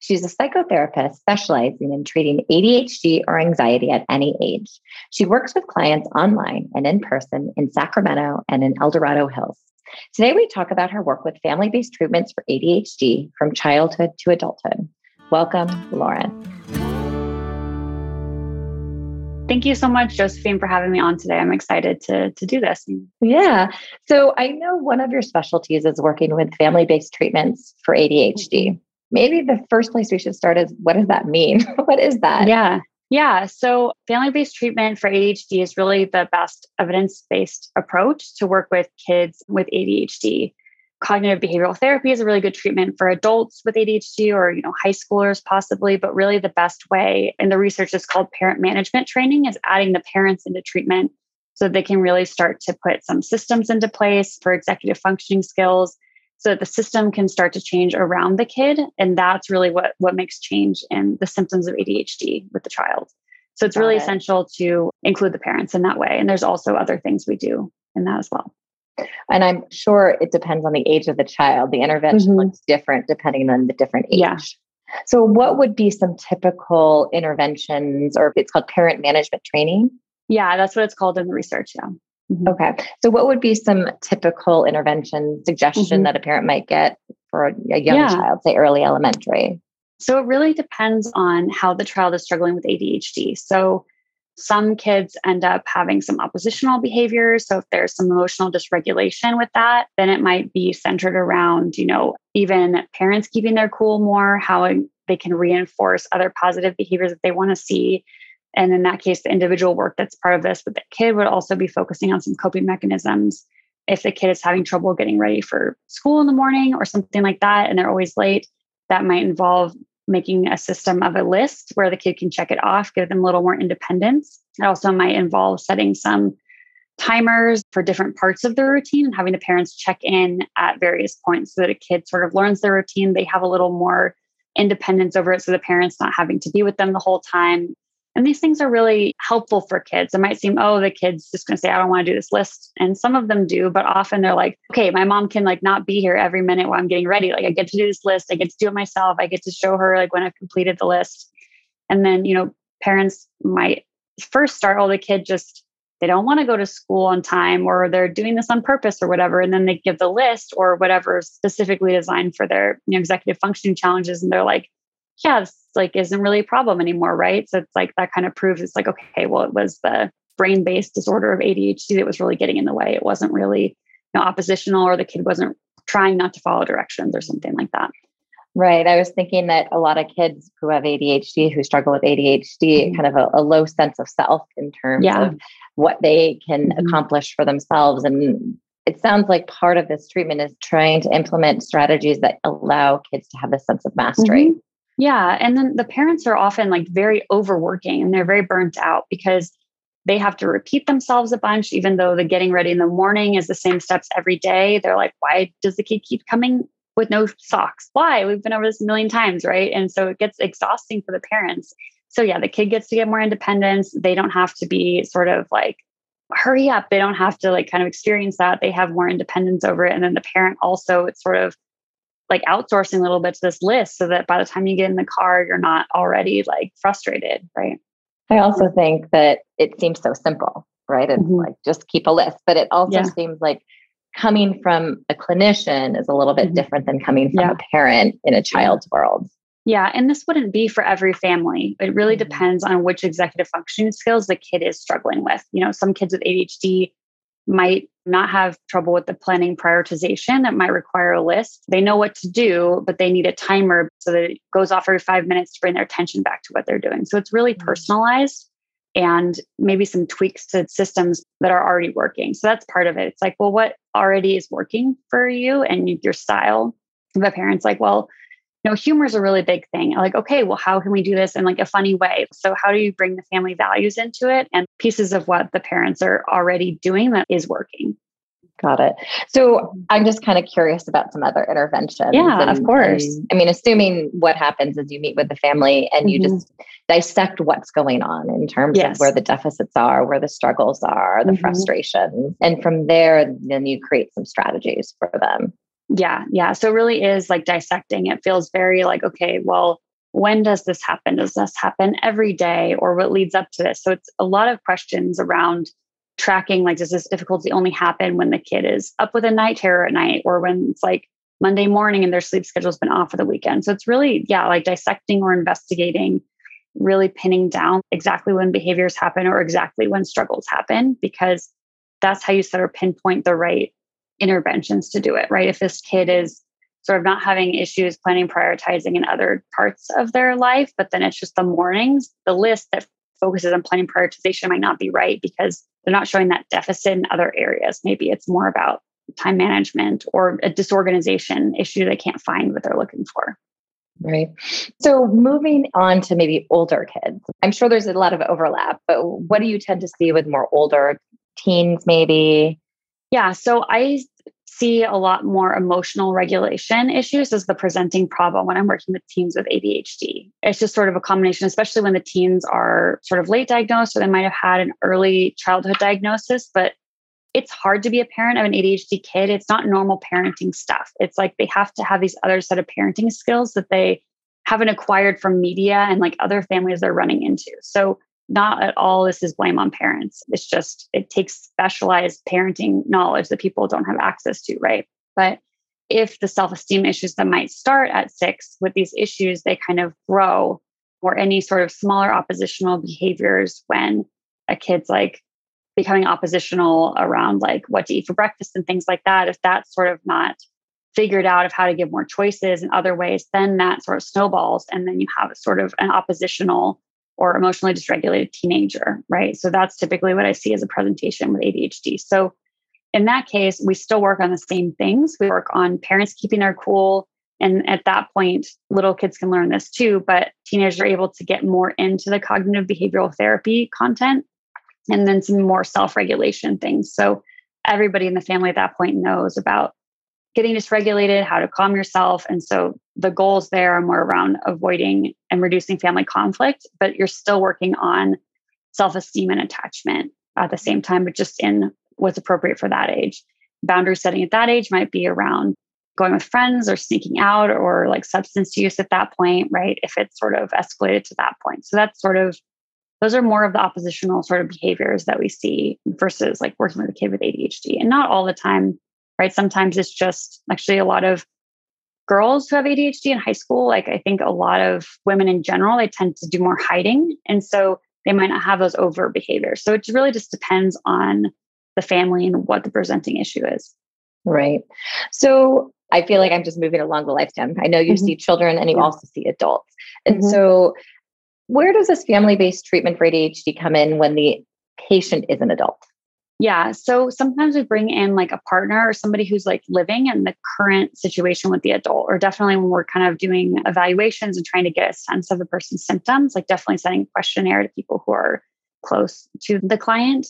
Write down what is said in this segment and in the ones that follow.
She's a psychotherapist specializing in treating ADHD or anxiety at any age. She works with clients online and in person in Sacramento and in El Dorado Hills. Today, we talk about her work with family based treatments for ADHD from childhood to adulthood. Welcome, Lauren. Thank you so much, Josephine, for having me on today. I'm excited to, to do this. Yeah. So I know one of your specialties is working with family based treatments for ADHD. Maybe the first place we should start is what does that mean? what is that? Yeah. Yeah. So, family based treatment for ADHD is really the best evidence based approach to work with kids with ADHD cognitive behavioral therapy is a really good treatment for adults with ADHD or you know high schoolers possibly but really the best way and the research is called parent management training is adding the parents into treatment so they can really start to put some systems into place for executive functioning skills so the system can start to change around the kid and that's really what what makes change in the symptoms of ADHD with the child so it's Got really it. essential to include the parents in that way and there's also other things we do in that as well and I'm sure it depends on the age of the child. The intervention mm-hmm. looks different depending on the different age. Yeah. So, what would be some typical interventions, or it's called parent management training? Yeah, that's what it's called in the research. Yeah. Mm-hmm. Okay. So, what would be some typical intervention suggestion mm-hmm. that a parent might get for a young yeah. child, say early elementary? So, it really depends on how the child is struggling with ADHD. So, some kids end up having some oppositional behaviors. So if there's some emotional dysregulation with that, then it might be centered around, you know, even parents keeping their cool more, how they can reinforce other positive behaviors that they want to see. And in that case, the individual work that's part of this, but the kid would also be focusing on some coping mechanisms. If the kid is having trouble getting ready for school in the morning or something like that, and they're always late, that might involve making a system of a list where the kid can check it off, give them a little more independence. It also might involve setting some timers for different parts of the routine and having the parents check in at various points so that a kid sort of learns their routine. They have a little more independence over it so the parents not having to be with them the whole time and these things are really helpful for kids. It might seem, oh, the kid's just going to say, I don't want to do this list. And some of them do, but often they're like, okay, my mom can like not be here every minute while I'm getting ready. Like I get to do this list. I get to do it myself. I get to show her like when I've completed the list. And then, you know, parents might first startle oh, the kid just they don't want to go to school on time or they're doing this on purpose or whatever and then they give the list or whatever specifically designed for their you know, executive functioning challenges and they're like yeah, this like isn't really a problem anymore, right? So it's like that kind of proves it's like, okay, well, it was the brain-based disorder of ADHD that was really getting in the way. It wasn't really you know, oppositional or the kid wasn't trying not to follow directions or something like that. Right. I was thinking that a lot of kids who have ADHD, who struggle with ADHD, mm-hmm. kind of a, a, low sense of self in terms yeah. of what they can mm-hmm. accomplish for themselves. And it sounds like part of this treatment is trying to implement strategies that allow kids to have a sense of mastery. Mm-hmm. Yeah. And then the parents are often like very overworking and they're very burnt out because they have to repeat themselves a bunch, even though the getting ready in the morning is the same steps every day. They're like, why does the kid keep coming with no socks? Why? We've been over this a million times, right? And so it gets exhausting for the parents. So, yeah, the kid gets to get more independence. They don't have to be sort of like, hurry up. They don't have to like kind of experience that. They have more independence over it. And then the parent also, it's sort of like outsourcing a little bit to this list so that by the time you get in the car, you're not already like frustrated, right? I also think that it seems so simple, right? It's mm-hmm. like just keep a list, but it also yeah. seems like coming from a clinician is a little bit mm-hmm. different than coming from yeah. a parent in a child's world. Yeah, and this wouldn't be for every family. It really mm-hmm. depends on which executive functioning skills the kid is struggling with. You know, some kids with ADHD might not have trouble with the planning prioritization that might require a list. They know what to do, but they need a timer so that it goes off every five minutes to bring their attention back to what they're doing. So it's really mm-hmm. personalized and maybe some tweaks to systems that are already working. So that's part of it. It's like, well, what already is working for you and your style? The parents like, well, know, humor is a really big thing. Like, okay, well, how can we do this in like a funny way? So, how do you bring the family values into it and pieces of what the parents are already doing that is working? Got it. So I'm just kind of curious about some other interventions. Yeah, and, of course. I mean, assuming what happens is you meet with the family and mm-hmm. you just dissect what's going on in terms yes. of where the deficits are, where the struggles are, the mm-hmm. frustrations. And from there, then you create some strategies for them. Yeah, yeah. So really is like dissecting. It feels very like, okay, well, when does this happen? Does this happen every day or what leads up to this? So it's a lot of questions around tracking like does this difficulty only happen when the kid is up with a night terror at night or when it's like Monday morning and their sleep schedule's been off for the weekend. So it's really, yeah, like dissecting or investigating, really pinning down exactly when behaviors happen or exactly when struggles happen, because that's how you sort of pinpoint the right interventions to do it, right? If this kid is sort of not having issues planning, prioritizing in other parts of their life, but then it's just the mornings, the list that focuses on planning prioritization might not be right because they're not showing that deficit in other areas. Maybe it's more about time management or a disorganization issue they can't find what they're looking for. Right. So moving on to maybe older kids, I'm sure there's a lot of overlap, but what do you tend to see with more older teens, maybe? Yeah. So I see a lot more emotional regulation issues as the presenting problem when I'm working with teens with ADHD. It's just sort of a combination, especially when the teens are sort of late diagnosed or they might have had an early childhood diagnosis, but it's hard to be a parent of an ADHD kid. It's not normal parenting stuff. It's like they have to have these other set of parenting skills that they haven't acquired from media and like other families they're running into. So not at all this is blame on parents. It's just, it takes specialized parenting knowledge that people don't have access to, right? But if the self esteem issues that might start at six with these issues, they kind of grow, or any sort of smaller oppositional behaviors when a kid's like becoming oppositional around like what to eat for breakfast and things like that, if that's sort of not figured out of how to give more choices in other ways, then that sort of snowballs. And then you have a sort of an oppositional or emotionally dysregulated teenager, right? So that's typically what I see as a presentation with ADHD. So in that case, we still work on the same things. We work on parents keeping their cool. And at that point, little kids can learn this too, but teenagers are able to get more into the cognitive behavioral therapy content and then some more self regulation things. So everybody in the family at that point knows about getting dysregulated, how to calm yourself. And so the goals there are more around avoiding and reducing family conflict, but you're still working on self esteem and attachment at the same time, but just in what's appropriate for that age. Boundary setting at that age might be around going with friends or sneaking out or like substance use at that point, right? If it's sort of escalated to that point. So that's sort of, those are more of the oppositional sort of behaviors that we see versus like working with a kid with ADHD. And not all the time right? Sometimes it's just actually a lot of girls who have ADHD in high school. Like I think a lot of women in general, they tend to do more hiding. And so they might not have those overt behaviors. So it really just depends on the family and what the presenting issue is. Right. So I feel like I'm just moving along the lifetime. I know you mm-hmm. see children and you yeah. also see adults. And mm-hmm. so where does this family-based treatment for ADHD come in when the patient is an adult? Yeah. So sometimes we bring in like a partner or somebody who's like living in the current situation with the adult, or definitely when we're kind of doing evaluations and trying to get a sense of a person's symptoms, like definitely sending a questionnaire to people who are close to the client.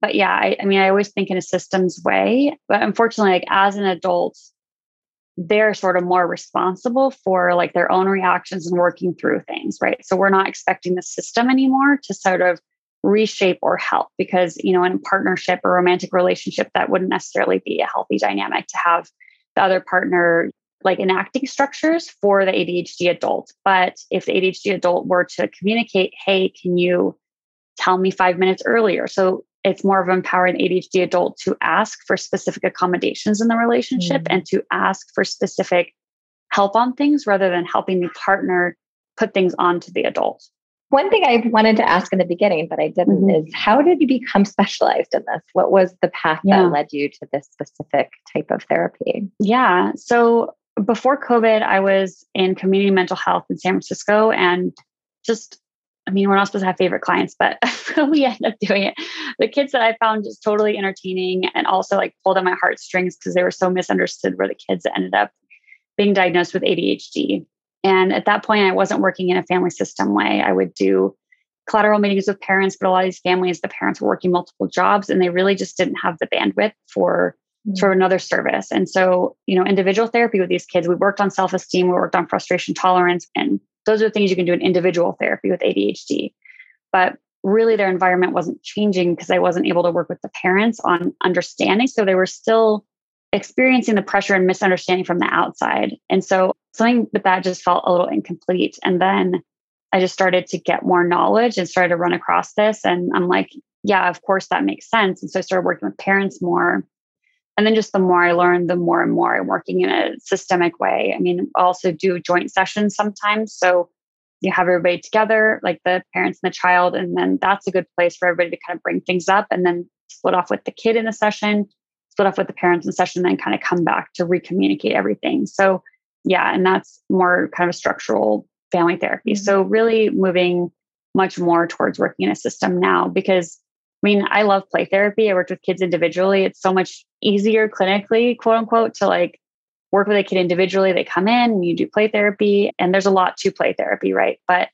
But yeah, I, I mean, I always think in a systems way, but unfortunately, like as an adult, they're sort of more responsible for like their own reactions and working through things, right? So we're not expecting the system anymore to sort of reshape or help because you know in a partnership or romantic relationship that wouldn't necessarily be a healthy dynamic to have the other partner like enacting structures for the ADHD adult. But if the ADHD adult were to communicate hey can you tell me 5 minutes earlier? So it's more of empowering ADHD adult to ask for specific accommodations in the relationship mm-hmm. and to ask for specific help on things rather than helping the partner put things onto the adult one thing I wanted to ask in the beginning, but I didn't, mm-hmm. is how did you become specialized in this? What was the path yeah. that led you to this specific type of therapy? Yeah. So before COVID, I was in community mental health in San Francisco and just, I mean, we're not supposed to have favorite clients, but we end up doing it. The kids that I found just totally entertaining and also like pulled on my heartstrings because they were so misunderstood were the kids that ended up being diagnosed with ADHD. And at that point, I wasn't working in a family system way. I would do collateral meetings with parents, but a lot of these families, the parents were working multiple jobs and they really just didn't have the bandwidth for mm. sort of another service. And so, you know, individual therapy with these kids, we worked on self-esteem, we worked on frustration tolerance, and those are things you can do in individual therapy with ADHD. But really their environment wasn't changing because I wasn't able to work with the parents on understanding. So they were still experiencing the pressure and misunderstanding from the outside. And so something with that just felt a little incomplete. And then I just started to get more knowledge and started to run across this. And I'm like, yeah, of course that makes sense. And so I started working with parents more. And then just the more I learned, the more and more I'm working in a systemic way. I mean, I also do joint sessions sometimes. So you have everybody together, like the parents and the child, and then that's a good place for everybody to kind of bring things up and then split off with the kid in a session, split off with the parents in session, then kind of come back to recommunicate everything. So yeah, and that's more kind of structural family therapy. Mm-hmm. So really moving much more towards working in a system now because I mean, I love play therapy. I worked with kids individually. It's so much easier clinically, quote unquote, to like work with a kid individually. They come in, you do play therapy, and there's a lot to play therapy, right? But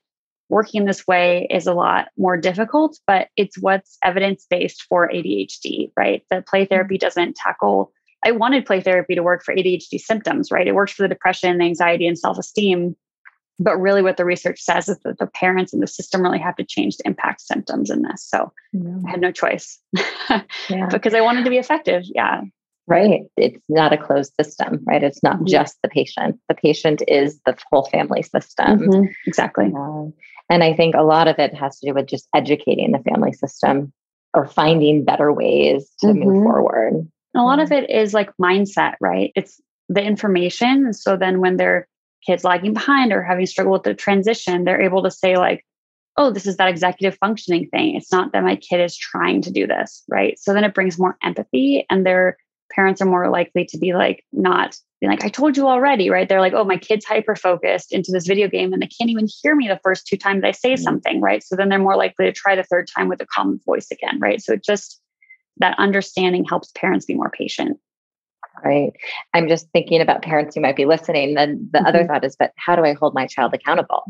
working this way is a lot more difficult, but it's what's evidence based for ADHD, right? The play mm-hmm. therapy doesn't tackle. I wanted play therapy to work for ADHD symptoms, right? It works for the depression, the anxiety, and self esteem. But really, what the research says is that the parents and the system really have to change to impact symptoms in this. So yeah. I had no choice yeah. because I wanted to be effective. Yeah. Right. It's not a closed system, right? It's not mm-hmm. just the patient. The patient is the whole family system. Mm-hmm. Exactly. Uh, and I think a lot of it has to do with just educating the family system or finding better ways to mm-hmm. move forward. A lot of it is like mindset, right? It's the information. So then when their kids lagging behind or having struggled with the transition, they're able to say, like, oh, this is that executive functioning thing. It's not that my kid is trying to do this, right? So then it brings more empathy and they're parents are more likely to be like not being like, I told you already, right? They're like, oh, my kid's hyper focused into this video game and they can't even hear me the first two times I say mm-hmm. something, right? So then they're more likely to try the third time with a calm voice again, right? So it just that understanding helps parents be more patient. Right. I'm just thinking about parents who might be listening. Then the mm-hmm. other thought is, but how do I hold my child accountable?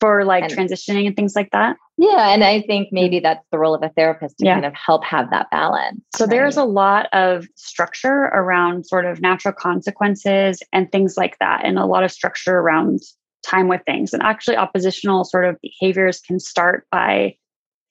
For like and, transitioning and things like that. Yeah. And I think maybe that's the role of a therapist to yeah. kind of help have that balance. So right? there's a lot of structure around sort of natural consequences and things like that, and a lot of structure around time with things. And actually, oppositional sort of behaviors can start by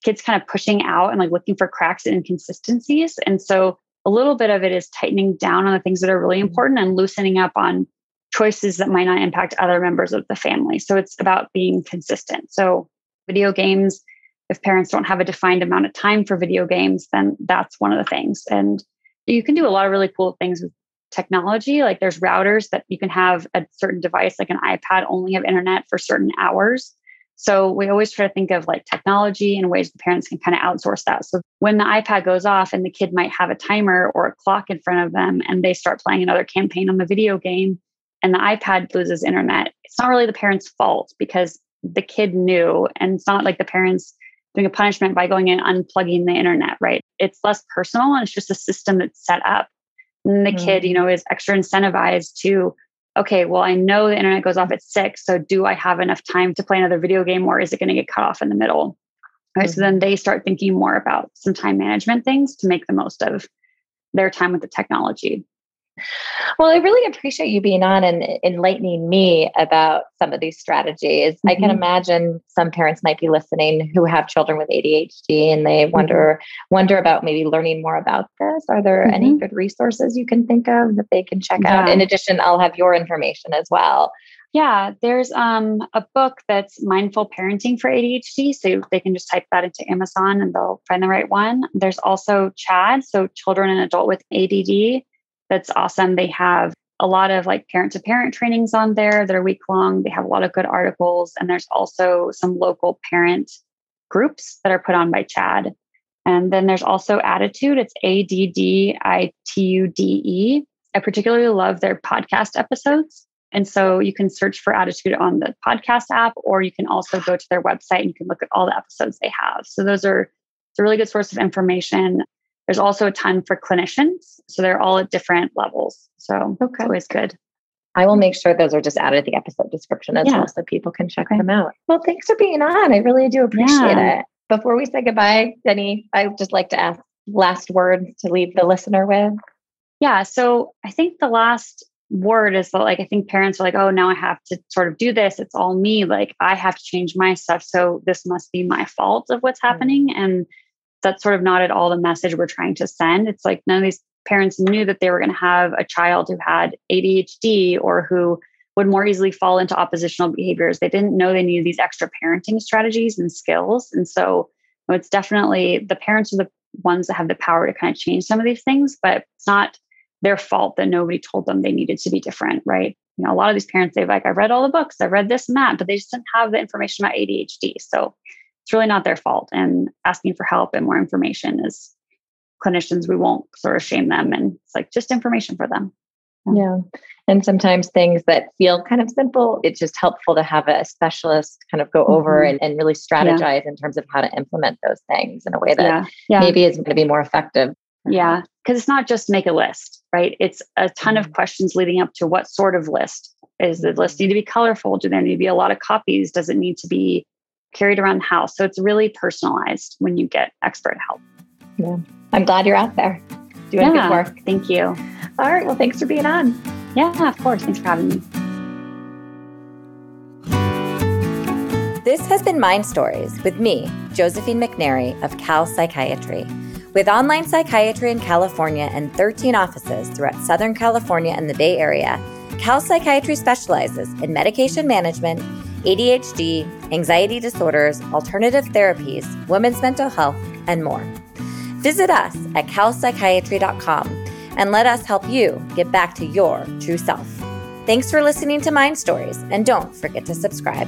kids kind of pushing out and like looking for cracks and inconsistencies. And so a little bit of it is tightening down on the things that are really mm-hmm. important and loosening up on choices that might not impact other members of the family. So it's about being consistent. So, video games, if parents don't have a defined amount of time for video games, then that's one of the things. And you can do a lot of really cool things with technology. Like there's routers that you can have a certain device, like an iPad, only have internet for certain hours. So we always try to think of like technology and ways the parents can kind of outsource that. So when the iPad goes off and the kid might have a timer or a clock in front of them and they start playing another campaign on the video game, and the iPad loses internet, it's not really the parent's fault because the kid knew. And it's not like the parents doing a punishment by going and unplugging the internet, right? It's less personal and it's just a system that's set up. And the mm kid, you know, is extra incentivized to, okay, well, I know the internet goes off at six. So do I have enough time to play another video game or is it going to get cut off in the middle? Right. mm So then they start thinking more about some time management things to make the most of their time with the technology. Well, I really appreciate you being on and enlightening me about some of these strategies. Mm-hmm. I can mm-hmm. imagine some parents might be listening who have children with ADHD and they wonder mm-hmm. wonder about maybe learning more about this. Are there mm-hmm. any good resources you can think of that they can check yeah. out? In addition, I'll have your information as well. Yeah, there's um, a book that's Mindful Parenting for ADHD. So they can just type that into Amazon and they'll find the right one. There's also CHADD, so Children and Adult with ADD that's awesome. They have a lot of like parent to parent trainings on there that are week long. They have a lot of good articles. And there's also some local parent groups that are put on by CHADD. And then there's also ADDitude. It's A D D I T U D E. I particularly love their podcast episodes. And so you can search for ADDitude on the podcast app, or you can also go to their website and you can look at all the episodes they have. So those are it's a really good source of information. There's also a ton for clinicians. So they're all at different levels. So okay. it's always good. I will make sure those are just added to the episode description as yeah. well so people can check okay. them out. Well, thanks for being on. I really do appreciate yeah. it. Before we say goodbye, Denny, I would just like to ask last words to leave the listener with. Yeah. So I think the last word is that like I think parents are like, oh, now I have to sort of do this. It's all me. Like I have to change my stuff. So this must be my fault of what's mm. happening. And that's sort of not at all the message we're trying to send. It's like none of these parents knew that they were going to have a child who had ADHD or who would more easily fall into oppositional behaviors. They didn't know they needed these extra parenting strategies and skills. And so it's definitely the parents are the ones that have the power to kind of change some of these things, but it's not their fault that nobody told them they needed to be different, right? You know, a lot of these parents, they've like, I've read all the books, I read this and that, but they just didn't have the information about ADHD. So it's really not their fault. And asking for help and more information is clinicians, we won't sort of shame them. And it's like just information for them. Yeah. And sometimes things that feel kind of simple, it's just helpful to have a specialist kind of go over mm-hmm. and, and really strategize yeah. in terms of how to implement those things in a way that yeah. Yeah. maybe is going to be more effective. Yeah. Because it's not just make a list, right? It's a ton mm-hmm. of questions leading up to what sort of list. Is the list need to be colorful? Do there need to be a lot of copies? Does it need to be carried around the house? So it's really personalized when you get expert help. Yeah. I'm glad you're out there doing yeah, good work. Thank you. All right. Well, thanks for being on. Yeah, of course. Thanks for having me. This has been Mind Stories with me, Josephine McNary of Cal Psychiatry. With online psychiatry in California and 13 offices throughout Southern California and the Bay Area, Cal Psychiatry specializes in medication management, ADHD, anxiety disorders, alternative therapies, women's mental health, and more. Visit us at calpsychiatry.com and let us help you get back to your true self. Thanks for listening to Mind Stories, and don't forget to subscribe.